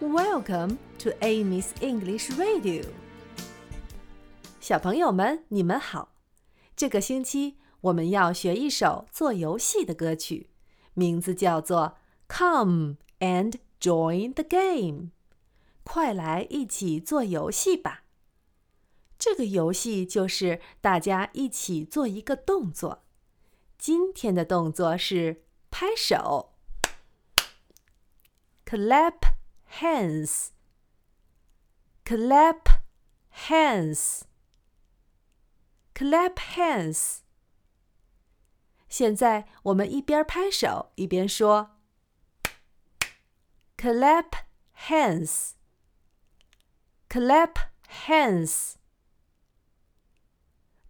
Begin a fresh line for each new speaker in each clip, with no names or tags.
Welcome to Amy's English Radio。小朋友们，你们好！这个星期我们要学一首做游戏的歌曲，名字叫做《Come and Join the Game》。快来一起做游戏吧！这个游戏就是大家一起做一个动作。今天的动作是拍手，clap。hands clap hands clap hands 现在我们一边拍手一边说 clap hands clap hands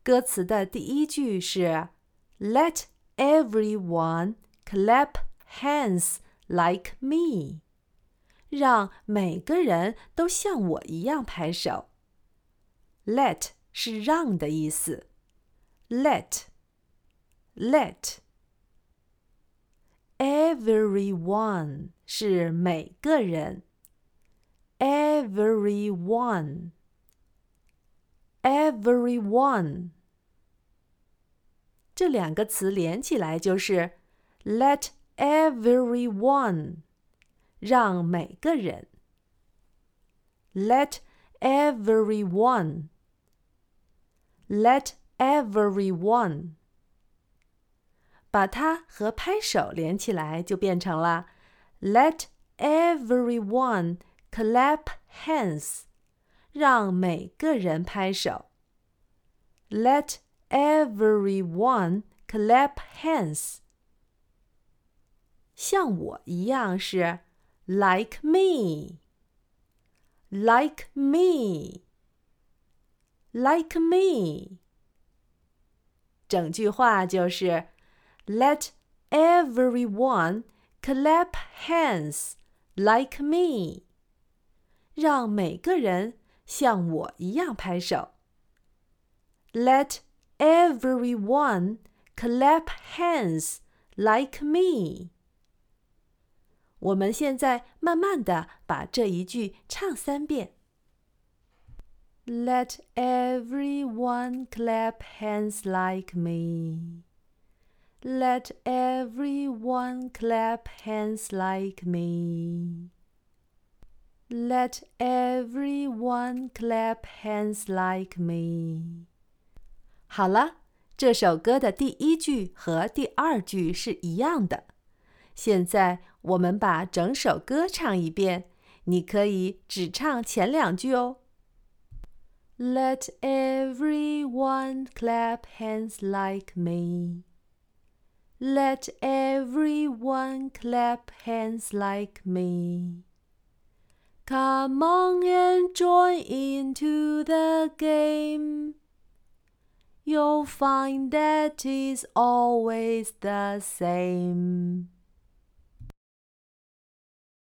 歌词的第一句是 let everyone clap hands like me 让每个人都像我一样拍手。Let 是让的意思。Let，let。Everyone 是每个人。Everyone，everyone。这两个词连起来就是 Let everyone。让每个人，let everyone，let everyone，把它和拍手连起来就变成了 let everyone clap hands，让每个人拍手。Let everyone clap hands，像我一样是。 like me, like me, like me。整句话就是 Let everyone clap hands like me。让每个人像我一样拍手。Let everyone clap hands like me。 我们现在慢慢的把这一句唱三遍。Let everyone clap hands like me. Let everyone clap hands like me. Let everyone clap hands like me. 好了，这首歌的第一句和第二句是一样的。现在我们把整首歌唱一遍，你可以只唱前两句哦。Let everyone clap hands like me. Let everyone clap hands like me. Come on and join into the game. You'll find that it's always the same.